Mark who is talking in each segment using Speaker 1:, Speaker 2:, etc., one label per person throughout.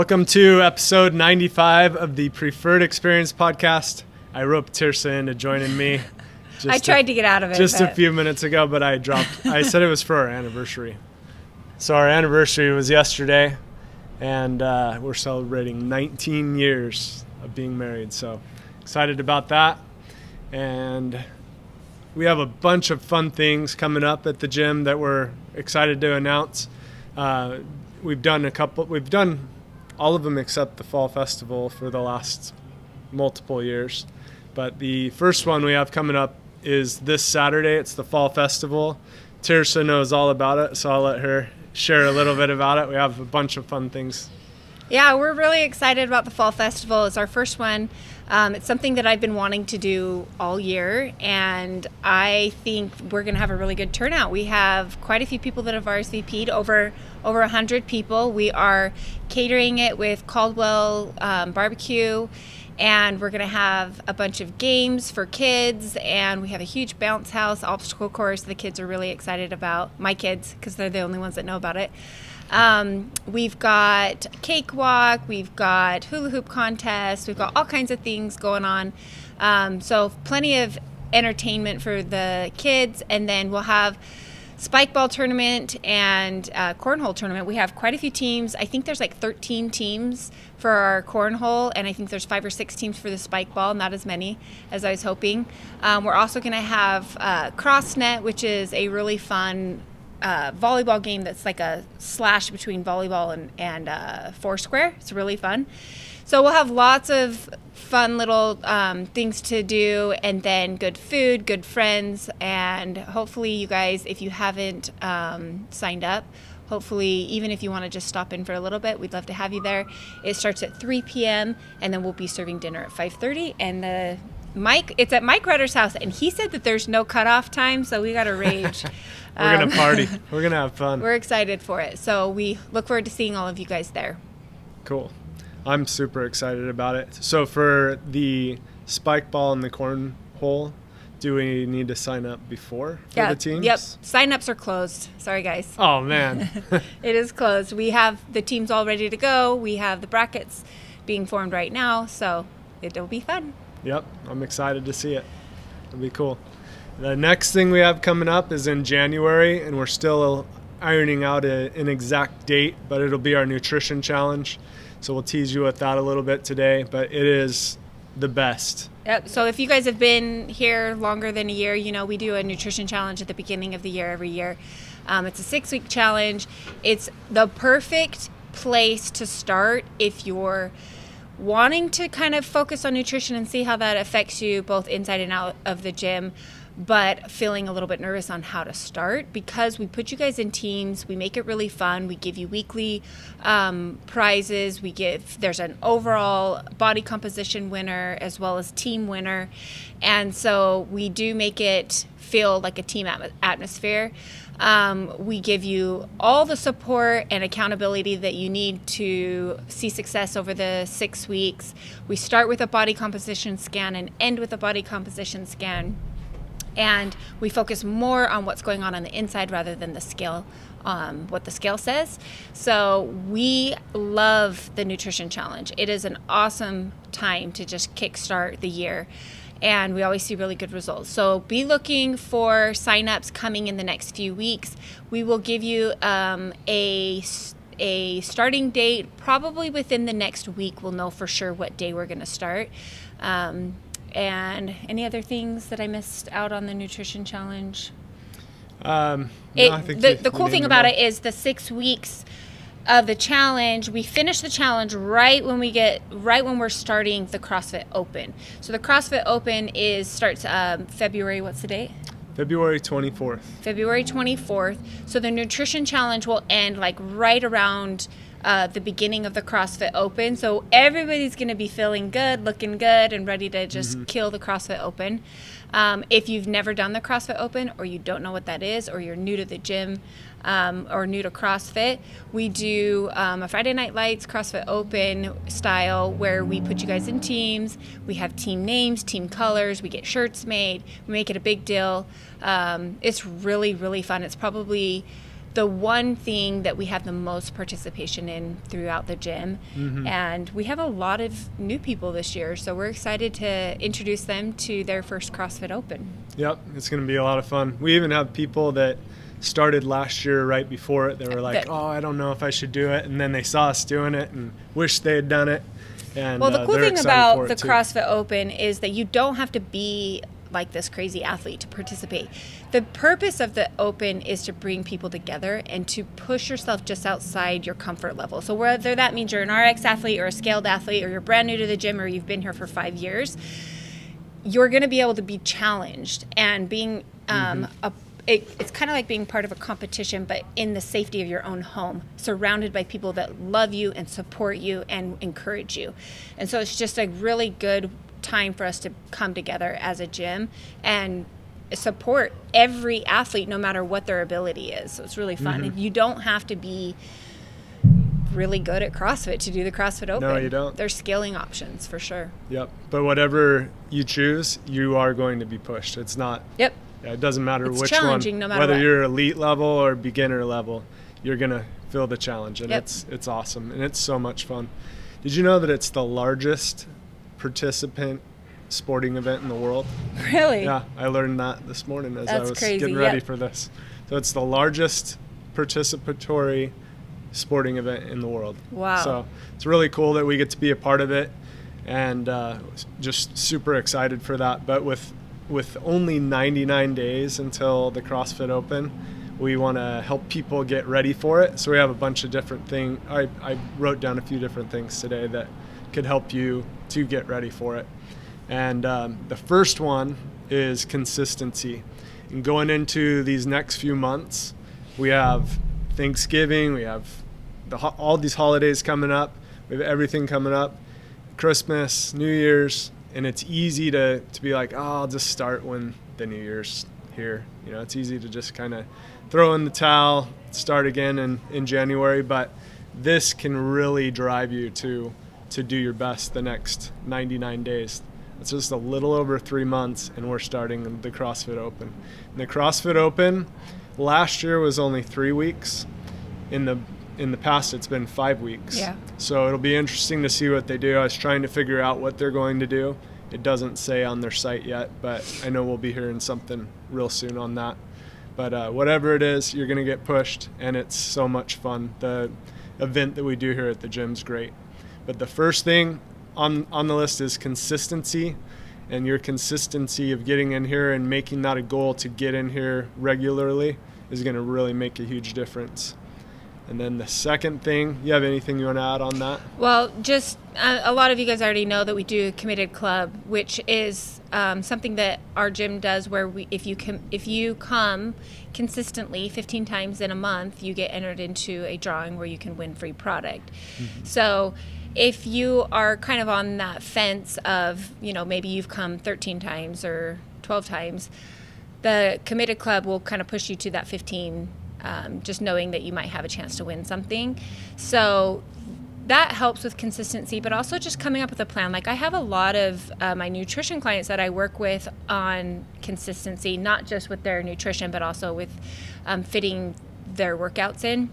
Speaker 1: Welcome to episode 95 of the Preferred Experience podcast. I roped Tirsa into joining me.
Speaker 2: I tried a, to get out of it.
Speaker 1: Just but... a few minutes ago, but I dropped. I said it was for our anniversary. So our anniversary was yesterday, and uh, we're celebrating 19 years of being married. So excited about that, and we have a bunch of fun things coming up at the gym that we're excited to announce. Uh, we've done a couple. We've done all of them except the fall festival for the last multiple years. But the first one we have coming up is this Saturday. It's the fall festival. Tirsa knows all about it, so I'll let her share a little bit about it. We have a bunch of fun things.
Speaker 2: Yeah, we're really excited about the fall festival. It's our first one. Um, it's something that I've been wanting to do all year, and I think we're going to have a really good turnout. We have quite a few people that have RSVP'd over over 100 people. We are catering it with Caldwell um, Barbecue, and we're going to have a bunch of games for kids, and we have a huge bounce house obstacle course the kids are really excited about. My kids, because they're the only ones that know about it. Um, we've got cakewalk, we've got hula hoop contest, we've got all kinds of things going on. Um, so plenty of entertainment for the kids, and then we'll have spike ball tournament and uh, cornhole tournament. We have quite a few teams. I think there's like 13 teams for our cornhole, and I think there's five or six teams for the spike ball, not as many as I was hoping. Um, we're also going to have uh, cross net, which is a really fun uh, volleyball game that's like a slash between volleyball and, and uh, foursquare. It's really fun. So we'll have lots of fun little um, things to do, and then good food, good friends, and hopefully, you guys, if you haven't um, signed up, hopefully, even if you want to just stop in for a little bit, we'd love to have you there. It starts at 3 p.m., and then we'll be serving dinner at 5:30, and the Mike, it's at Mike Rudder's house, and he said that there's no cutoff time, so we got to rage.
Speaker 1: We're um, gonna party. We're gonna have fun.
Speaker 2: We're excited for it, so we look forward to seeing all of you guys there.
Speaker 1: Cool. I'm super excited about it. So for the spike ball and the cornhole, do we need to sign up before for the teams?
Speaker 2: Yep. Sign-ups are closed. Sorry, guys.
Speaker 1: Oh man.
Speaker 2: it is closed. We have the teams all ready to go. We have the brackets being formed right now, so it'll be fun.
Speaker 1: Yep. I'm excited to see it. It'll be cool. The next thing we have coming up is in January, and we're still ironing out a, an exact date, but it'll be our nutrition challenge. So we'll tease you with that a little bit today, but it is the best.
Speaker 2: Yep. So if you guys have been here longer than a year, you know we do a nutrition challenge at the beginning of the year every year. Um, it's a six week challenge. It's the perfect place to start if you're wanting to kind of focus on nutrition and see how that affects you both inside and out of the gym but feeling a little bit nervous on how to start because we put you guys in teams. We make it really fun. We give you weekly um, prizes. We give there's an overall body composition winner as well as team winner, and so we do make it feel like a team atmosphere. Um, we give you all the support and accountability that you need to see success over the six weeks. We start with a body composition scan and end with a body composition scan and we focus more on what's going on on the inside rather than the scale um, what the scale says so we love the nutrition challenge it is an awesome time to just kickstart the year and we always see really good results. So be looking for signups coming in the next few weeks. We will give you um, a a starting date probably within the next week. We'll know for sure what day we're going to start. Um, and any other things that I missed out on the nutrition challenge?
Speaker 1: Um, no,
Speaker 2: it, the, the cool thing about it is the six weeks of the challenge we finish the challenge right when we get right when we're starting the crossfit open. So the crossfit open is starts um, february what's the date?
Speaker 1: February 24th
Speaker 2: february 24th so the nutrition challenge will end like right around uh, the beginning of the CrossFit Open. So everybody's going to be feeling good, looking good, and ready to just mm-hmm. kill the CrossFit Open. Um, if you've never done the CrossFit Open, or you don't know what that is, or you're new to the gym, um, or new to CrossFit, we do um, a Friday Night Lights CrossFit Open style where we put you guys in teams. We have team names, team colors. We get shirts made. We make it a big deal. Um, it's really, really fun. It's probably the one thing that we have the most participation in throughout the gym.
Speaker 1: Mm-hmm.
Speaker 2: And we have a lot of new people this year, so we're excited to introduce them to their first CrossFit Open.
Speaker 1: Yep, it's going to be a lot of fun. We even have people that started last year right before it. They were like, "Oh, I don't know if I should do it," and then they saw us doing it and wish they had done it. And
Speaker 2: Well, the
Speaker 1: uh,
Speaker 2: cool thing about the
Speaker 1: too.
Speaker 2: CrossFit Open is that you don't have to be like this crazy athlete to participate. The purpose of the Open is to bring people together and to push yourself just outside your comfort level. So whether that means you're an RX athlete or a scaled athlete or you're brand new to the gym or you've been here for 5 years, you're going to be able to be challenged and being um, a it, it's kind of like being part of a competition, but in the safety of your own home, surrounded by people that love you and support you and encourage you. And so it's just a really good time for us to come together as a gym and support every athlete, no matter what their ability is. So it's really fun. Mm-hmm. And you don't have to be really good at CrossFit to do the CrossFit Open.
Speaker 1: No, you don't.
Speaker 2: There's scaling options for sure.
Speaker 1: Yep. But whatever you choose, you are going to be pushed. It's not.
Speaker 2: Yep.
Speaker 1: Yeah, it doesn't matter
Speaker 2: It's
Speaker 1: which
Speaker 2: challenging
Speaker 1: one.
Speaker 2: no matter
Speaker 1: whether
Speaker 2: what.
Speaker 1: you're elite level or beginner level, you're gonna feel the challenge, and
Speaker 2: Yep.
Speaker 1: it's it's awesome and it's so much fun. Did you know that it's the largest participant sporting event in the world?
Speaker 2: Really?
Speaker 1: Yeah, I learned that this morning as I was
Speaker 2: crazy,
Speaker 1: getting ready
Speaker 2: yep.
Speaker 1: for this. So it's the largest participatory sporting event in the world.
Speaker 2: Wow.
Speaker 1: So it's really cool that we get to be a part of it, and uh, just super excited for that. But with with only 99 days until the CrossFit Open, we want to help people get ready for it. So we have a bunch of different things. I, I wrote down a few different things today that could help you to get ready for it. And um, the first one is consistency. And going into these next few months, we have Thanksgiving, we have the, all these holidays coming up, we have everything coming up, Christmas, New Year's, and it's easy to, to be like, oh, I'll just start when the New Year's here. You know, it's easy to just kind of throw in the towel, start again in, in January, but this can really drive you to to do your best the next 99 days. It's just a little over three months, and we're starting the CrossFit Open. And the CrossFit Open last year was only three weeks. In the in the past, it's been five weeks.
Speaker 2: Yeah.
Speaker 1: So it'll be interesting to see what they do. I was trying to figure out what they're going to do. It doesn't say on their site yet, but I know we'll be hearing something real soon on that. But uh, whatever it is, you're going to get pushed, and it's so much fun. The event that we do here at the gym's great. But the first thing on on the list is consistency, and your consistency of getting in here and making that a goal to get in here regularly is going to really make a huge difference. And then the second thing, you have anything you want to add on that?
Speaker 2: Well, just uh, a lot of you guys already know that we do a committed club, which is um, something that our gym does. Where we, if you com- if you come consistently 15 times in a month, you get entered into a drawing where you can win free product. So. If you are kind of on that fence of, you know, maybe you've come 13 times or 12 times, the committed club will kind of push you to that 15 um, just knowing that you might have a chance to win something. So that helps with consistency but also just coming up with a plan. Like i have a lot of uh, my nutrition clients that i work with on consistency not just with their nutrition but also with um, fitting their workouts in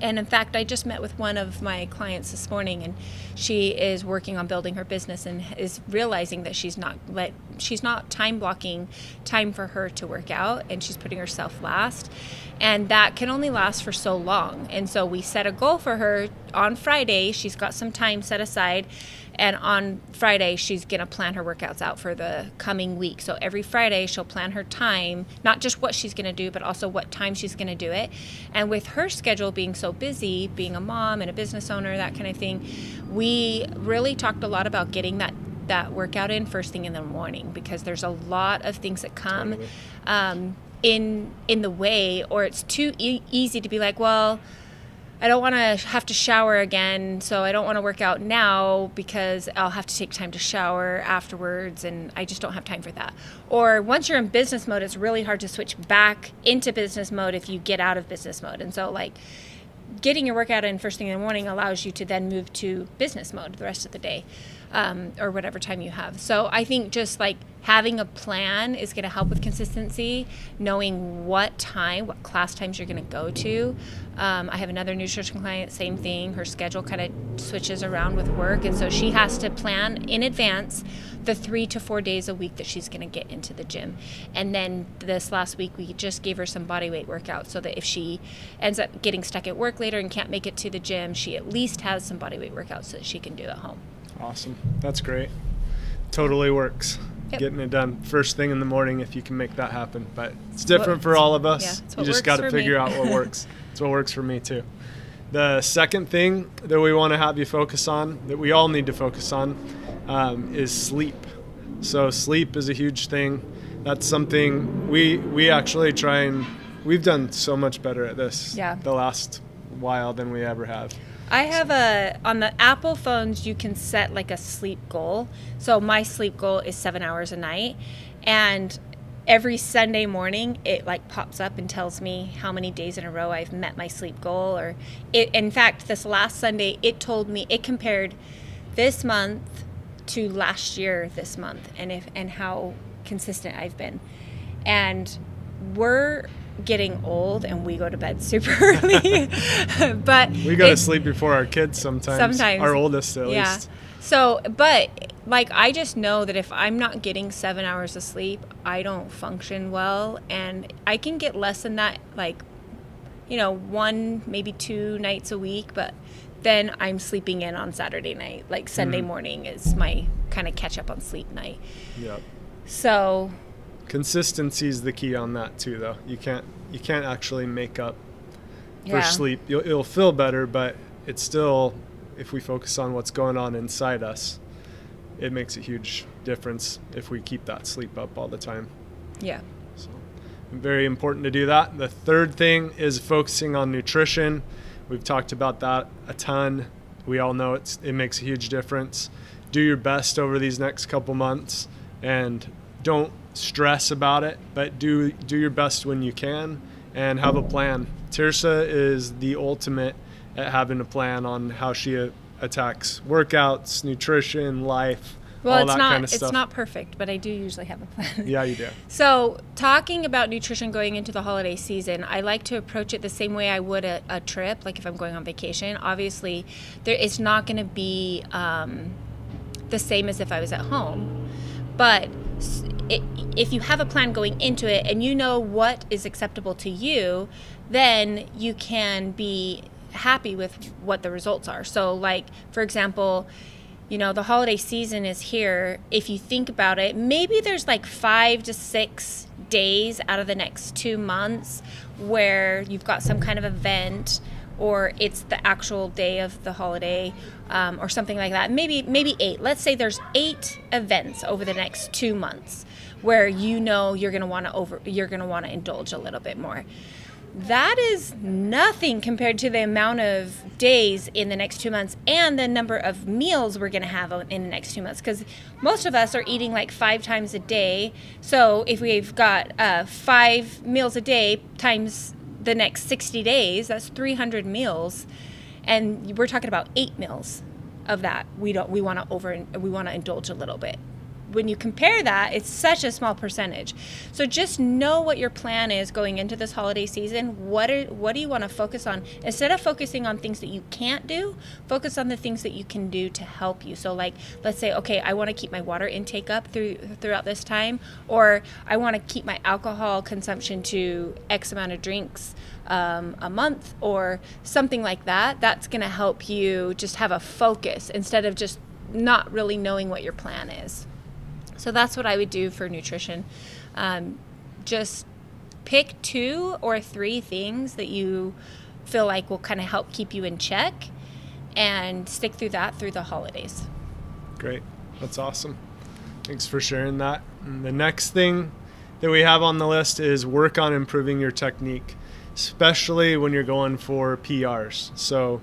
Speaker 2: and in fact, I just met with one of my clients this morning, and she is working on building her business and is realizing that she's not let she's not time blocking time for her to work out, and she's putting herself last, and that can only last for so long. And so we set a goal for her on Friday. She's got some time set aside, and on Friday she's gonna plan her workouts out for the coming week. So every Friday she'll plan her time, not just what she's gonna do, but also what time she's gonna do it. And with her schedule being so busy, being a mom and a business owner, that kind of thing, we really talked a lot about getting that that workout in first thing in the morning because there's a lot of things that come um, in in the way, or it's too e- easy to be like, well. I don't want to have to shower again, so I don't want to work out now because I'll have to take time to shower afterwards, and I just don't have time for that. Or once you're in business mode, it's really hard to switch back into business mode if you get out of business mode. And so, like, getting your workout in first thing in the morning allows you to then move to business mode the rest of the day um, or whatever time you have. So I think just like having a plan is going to help with consistency. Knowing what time what class times you're going to go to. Um, i have another nutrition client same thing. Her schedule kind of switches around with work. And so she has to plan in advance the three to four days a week that she's going to get into the gym. And then this last week we just gave her some body weight workouts so that if she ends up getting stuck at work later and can't make it to the gym she at least has some body weight workouts that she can do at home
Speaker 1: awesome that's great totally works Yep. getting it done first thing in the morning if you can make that happen. But it's different what, for all of us. Yeah, you just got to figure out what works. It's what works for me too. The second thing that we want to have you focus on, that we all need to focus on, um, is sleep. So sleep is a huge thing. That's something we we actually try and we've done so much better at this
Speaker 2: yeah.
Speaker 1: the last while than we ever have.
Speaker 2: I have a on the Apple phones you can set like a sleep goal. So my sleep goal is 7 hours a night and every Sunday morning it like pops up and tells me how many days in a row I've met my sleep goal or it in fact this last Sunday it told me it compared this month to last year this month and if and how consistent I've been. And we're getting old and we go to bed super early. but
Speaker 1: we go to sleep before our kids sometimes.
Speaker 2: Sometimes
Speaker 1: our oldest at
Speaker 2: yeah.
Speaker 1: least.
Speaker 2: So, but like I just know that if I'm not getting seven hours of sleep, I don't function well, and I can get less than that, like you know, one maybe two nights a week, but then I'm sleeping in on Saturday night. Like Sunday mm. morning is my kind of catch up on sleep night.
Speaker 1: Yeah.
Speaker 2: So
Speaker 1: consistency is the key on that too though. You can't you can't actually make up for yeah. sleep. You'll, it'll feel better but it's still if we focus on what's going on inside us it makes a huge difference if we keep that sleep up all the time.
Speaker 2: Yeah.
Speaker 1: So very important to do that. The third thing is focusing on nutrition. We've talked about that a ton. We all know it's it makes a huge difference. Do your best over these next couple months and don't stress about it, but do do your best when you can and have a plan. Tirsa is the ultimate at having a plan on how she attacks workouts, nutrition, life.
Speaker 2: Well, it's not
Speaker 1: kind of
Speaker 2: it's not perfect, but I do usually have a plan.
Speaker 1: Yeah, you do.
Speaker 2: So, talking about nutrition going into the holiday season, I like to approach it the same way I would a, a trip, like if I'm going on vacation. Obviously, there it's not going to be um, the same as if I was at home, but it, if you have a plan going into it and you know what is acceptable to you, then you can be happy with what the results are. So, like, for example, you know, the holiday season is here. If you think about it, maybe there's like five to six days out of the next two months where you've got some kind of event or it's the actual day of the holiday um, or something like that. Maybe maybe eight. Let's say there's eight events over the next two months where you know you're going to want to over you're going to want to indulge a little bit more. That is nothing compared to the amount of days in the next two months and the number of meals we're going to have in the next two months because most of us are eating like five times a day. So if we've got uh, five meals a day times the next 60 days, that's 300 meals. And we're talking about eight meals of that. We don't, we want to over, we want to indulge a little bit when you compare that, it's such a small percentage. So just know what your plan is going into this holiday season. What are what do you want to focus on? Instead of focusing on things that you can't do, focus on the things that you can do to help you. So like let's say, okay, I want to keep my water intake up through throughout this time, or I want to keep my alcohol consumption to X amount of drinks um, a month, or something like that. That's going to help you just have a focus instead of just not really knowing what your plan is. So that's what I would do for nutrition. Um, just pick two or three things that you feel like will kind of help keep you in check and stick through that through the holidays.
Speaker 1: Great. That's awesome. Thanks for sharing that. And the next thing that we have on the list is work on improving your technique, especially when you're going for PRs. So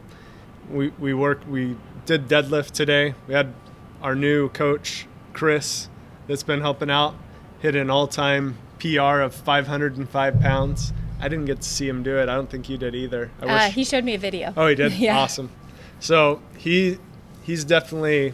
Speaker 1: we, we worked, we did deadlift today. We had our new coach, Chris, that's been helping out hit an all-time PR of 505 pounds. I didn't get to see him do it. I don't think you did either. I
Speaker 2: uh, he showed me a video.
Speaker 1: Oh, he did.
Speaker 2: yeah.
Speaker 1: Awesome. So he he's definitely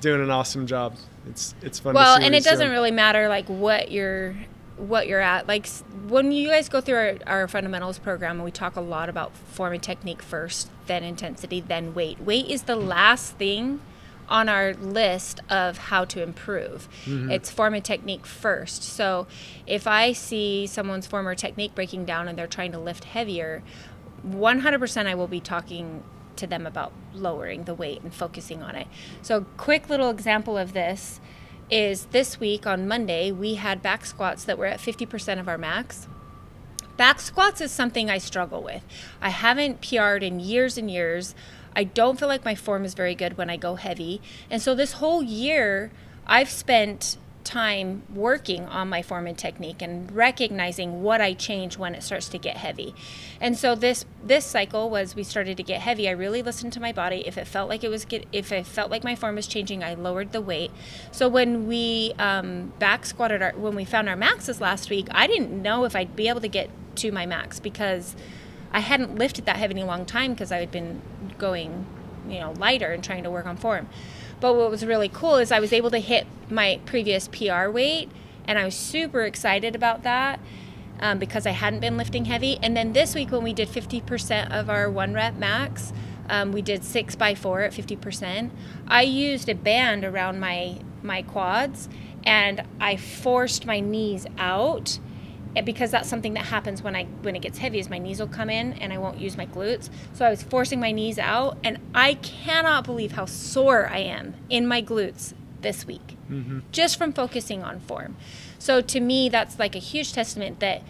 Speaker 1: doing an awesome job. It's it's fun.
Speaker 2: well
Speaker 1: to see
Speaker 2: and it doesn't
Speaker 1: doing.
Speaker 2: really matter like what you're what you're at like when you guys go through our, our fundamentals program we talk a lot about form and technique first then intensity then weight weight is the last thing on our list of how to improve mm-hmm. it's form and technique first so if i see someone's form or technique breaking down and they're trying to lift heavier 100% i will be talking to them about lowering the weight and focusing on it so a quick little example of this is this week on Monday, we had back squats that were at 50% of our max. Back squats is something I struggle with. I haven't PR'd in years and years. I don't feel like my form is very good when I go heavy. And so this whole year, I've spent time working on my form and technique and recognizing what I change when it starts to get heavy. And so this this cycle was we started to get heavy. I really listened to my body. If it felt like it was get, if it felt like my form was changing, I lowered the weight. So when we um, back squatted our when we found our maxes last week, I didn't know if I'd be able to get to my max because I hadn't lifted that heavy in a long time because I had been going, you know, lighter and trying to work on form. But what was really cool is I was able to hit my previous PR weight, and I was super excited about that um, because I hadn't been lifting heavy. And then this week, when we did 50% of our one rep max, um, we did six by four at 50%. I used a band around my my quads, and I forced my knees out because that's something that happens when I when it gets heavy is my knees will come in and I won't use my glutes. So I was forcing my knees out and I cannot believe how sore I am in my glutes this week just from focusing on form. So to me that's like a huge testament that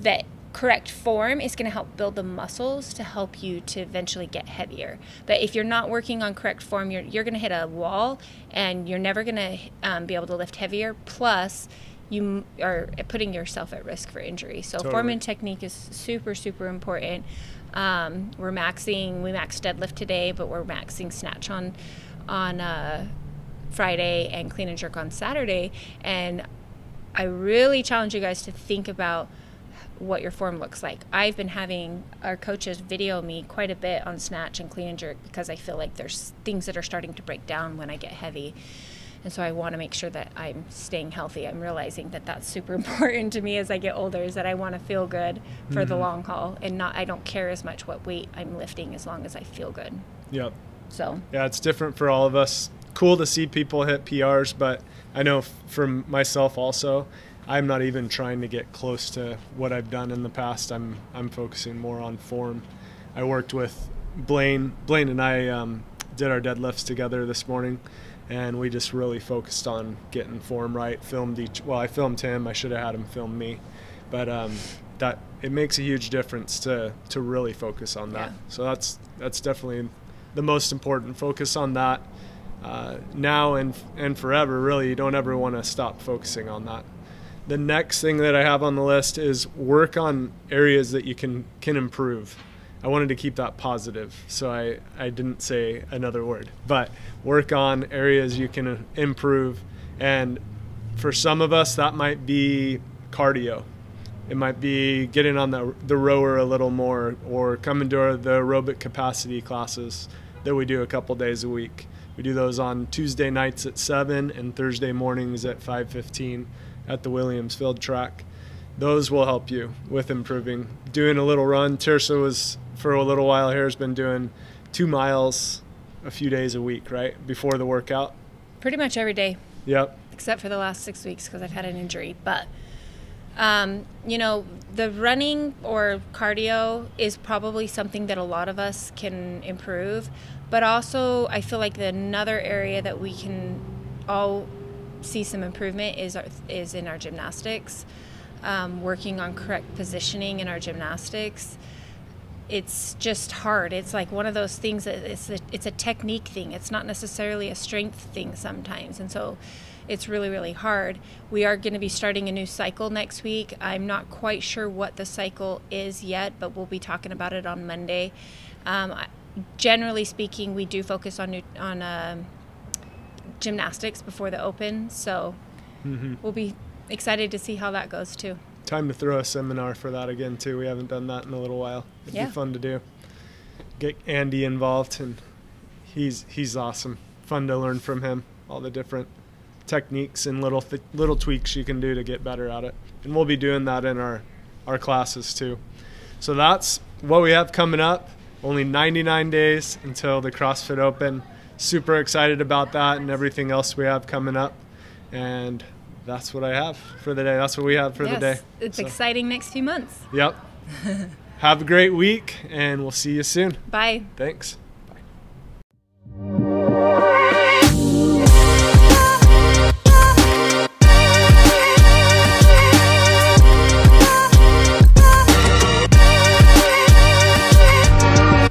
Speaker 2: that correct form is going to help build the muscles to help you to eventually get heavier. But if you're not working on correct form, you're, you're going to hit a wall and you're never going to um, be able to lift heavier. Plus, you m- are putting yourself at risk for injury. So, form and technique is super, super important. Um, we're maxing, we maxed deadlift today, but we're maxing snatch on, on uh, Friday and clean and jerk on Saturday. And I really challenge you guys to think about what your form looks like. I've been having our coaches video me quite a bit on snatch and clean and jerk because I feel like there's things that are starting to break down when I get heavy. And so I want to make sure that I'm staying healthy. I'm realizing that that's super important to me as I get older is that I want to feel good for the long haul and not I don't care as much what weight I'm lifting as long as I feel good.
Speaker 1: Yep.
Speaker 2: So,
Speaker 1: Yeah, it's different for all of us. Cool to see people hit PRs, but I know f- for myself also, I'm not even trying to get close to what I've done in the past. I'm I'm focusing more on form. I worked with Blaine. Blaine and I um, did our deadlifts together this morning, and we just really focused on getting form right. Filmed each. Well, I filmed him. I should have had him film me, but um, that it makes a huge difference to to really focus on that.
Speaker 2: Yeah.
Speaker 1: So that's that's definitely the most important. Focus on that uh, now and and forever. Really, you don't ever want to stop focusing on that. The next thing that I have on the list is work on areas that you can can improve. I wanted to keep that positive, so I, I didn't say another word. But work on areas you can improve, and for some of us that might be cardio. It might be getting on the the rower a little more, or coming to our, the aerobic capacity classes that we do a couple days a week. We do those on Tuesday nights at seven and Thursday mornings at five fifteen at the Williams Field track. Those will help you with improving. Doing a little run. Tirsa was for a little while here has been doing two miles a few days a week, right before the workout.
Speaker 2: pretty much every day.
Speaker 1: Yep.
Speaker 2: except for the last six weeks because I've had an injury. But um, you know, the running or cardio is probably something that a lot of us can improve. But also, I feel like the another area that we can all see some improvement is our, is in our gymnastics. Um, working on correct positioning in our gymnastics it's just hard. It's like one of those things that it's a, it's a technique thing. It's not necessarily a strength thing sometimes, and so it's really really hard. We are going to be starting a new cycle next week. I'm not quite sure what the cycle is yet, but we'll be talking about it on Monday. Um, generally speaking, we do focus on nu- on um gymnastics before the open, so we'll be excited to see how that goes too.
Speaker 1: Time to throw a seminar for that again too. We haven't done that in a little while. It'd
Speaker 2: Yeah.
Speaker 1: be fun to do. Get Andy involved, and he's he's awesome. fun to learn from him all the different techniques and little th- little tweaks you can do to get better at it. And we'll be doing that in our our classes too. So that's what we have coming up. Only 99 days until the CrossFit Open. Super excited about that and everything else we have coming up. And that's what I have for the day. That's what we have for
Speaker 2: yes,
Speaker 1: the day.
Speaker 2: It's
Speaker 1: So,
Speaker 2: exciting next few months.
Speaker 1: Yep. have a great week and we'll see you soon.
Speaker 2: Bye.
Speaker 1: Thanks.